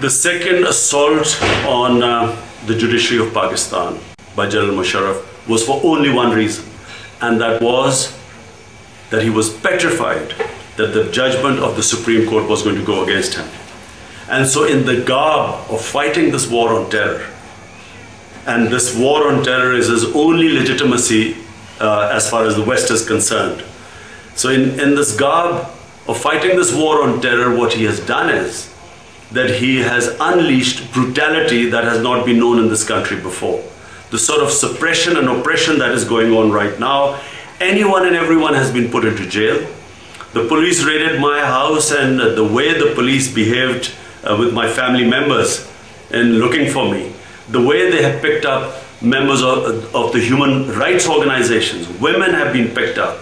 The second assault on uh, the judiciary of Pakistan by General Musharraf was for only one reason, and that was that he was petrified that the judgment of the Supreme Court was going to go against him. And so, in the garb of fighting this war on terror, and this war on terror is his only legitimacy uh, as far as the West is concerned. So, in, in this garb of fighting this war on terror, what he has done is that he has unleashed brutality that has not been known in this country before. The sort of suppression and oppression that is going on right now, anyone and everyone has been put into jail. The police raided my house, and the way the police behaved uh, with my family members in looking for me, the way they have picked up members of, of the human rights organizations, women have been picked up,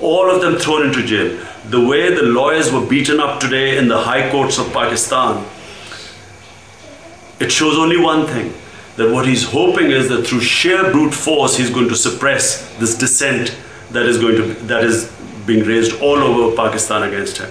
all of them thrown into jail. The way the lawyers were beaten up today in the high courts of Pakistan, it shows only one thing that what he's hoping is that through sheer brute force he's going to suppress this dissent that is going to that is being raised all over Pakistan against him.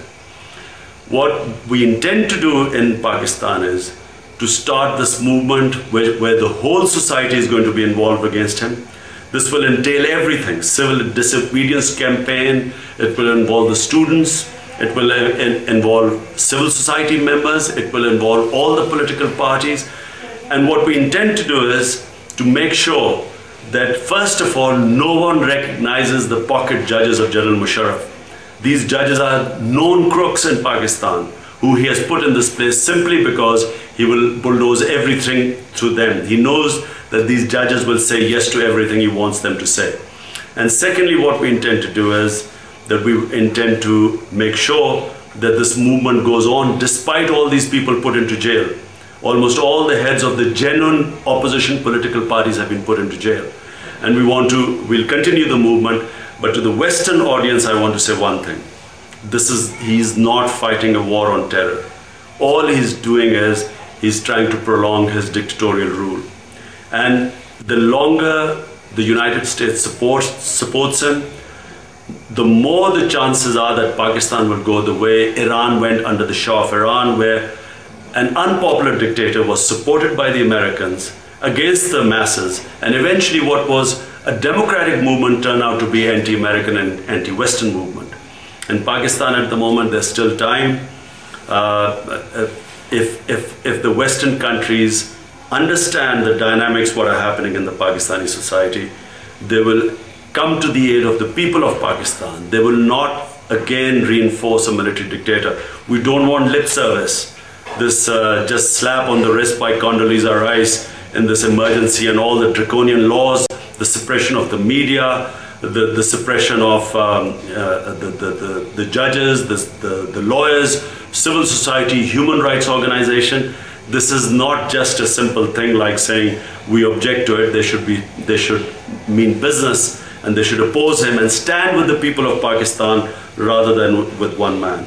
What we intend to do in Pakistan is to start this movement where, where the whole society is going to be involved against him. This will entail everything civil disobedience campaign, it will involve the students, it will involve civil society members, it will involve all the political parties. And what we intend to do is to make sure that, first of all, no one recognizes the pocket judges of General Musharraf. These judges are known crooks in Pakistan who he has put in this place simply because he will bulldoze everything through them. He knows that these judges will say yes to everything he wants them to say. And secondly, what we intend to do is that we intend to make sure that this movement goes on despite all these people put into jail. Almost all the heads of the genuine opposition political parties have been put into jail. And we want to, we'll continue the movement, but to the Western audience, I want to say one thing this is he's not fighting a war on terror. All he's doing is he's trying to prolong his dictatorial rule. And the longer the united states supports supports him the more the chances are that pakistan will go the way iran went under the shah of iran where an unpopular dictator was supported by the americans against the masses. And eventually what was a democratic movement turned out to be anti-american and anti-western movement in Pakistan at the moment, there's still time. Uh, if, if, if the Western countries understand the dynamics what are happening in the Pakistani society, they will come to the aid of the people of Pakistan. They will not again reinforce a military dictator. We don't want lip service. This uh, just slap on the wrist by Condoleezza Rice in this emergency and all the draconian laws, the suppression of the media, the, the suppression of um, uh, the, the, the, the, judges, the, the, the lawyers, civil society, human rights organization. This is not just a simple thing like saying we object to it. They should be they should mean business and they should oppose him and stand with the people of Pakistan rather than with one man.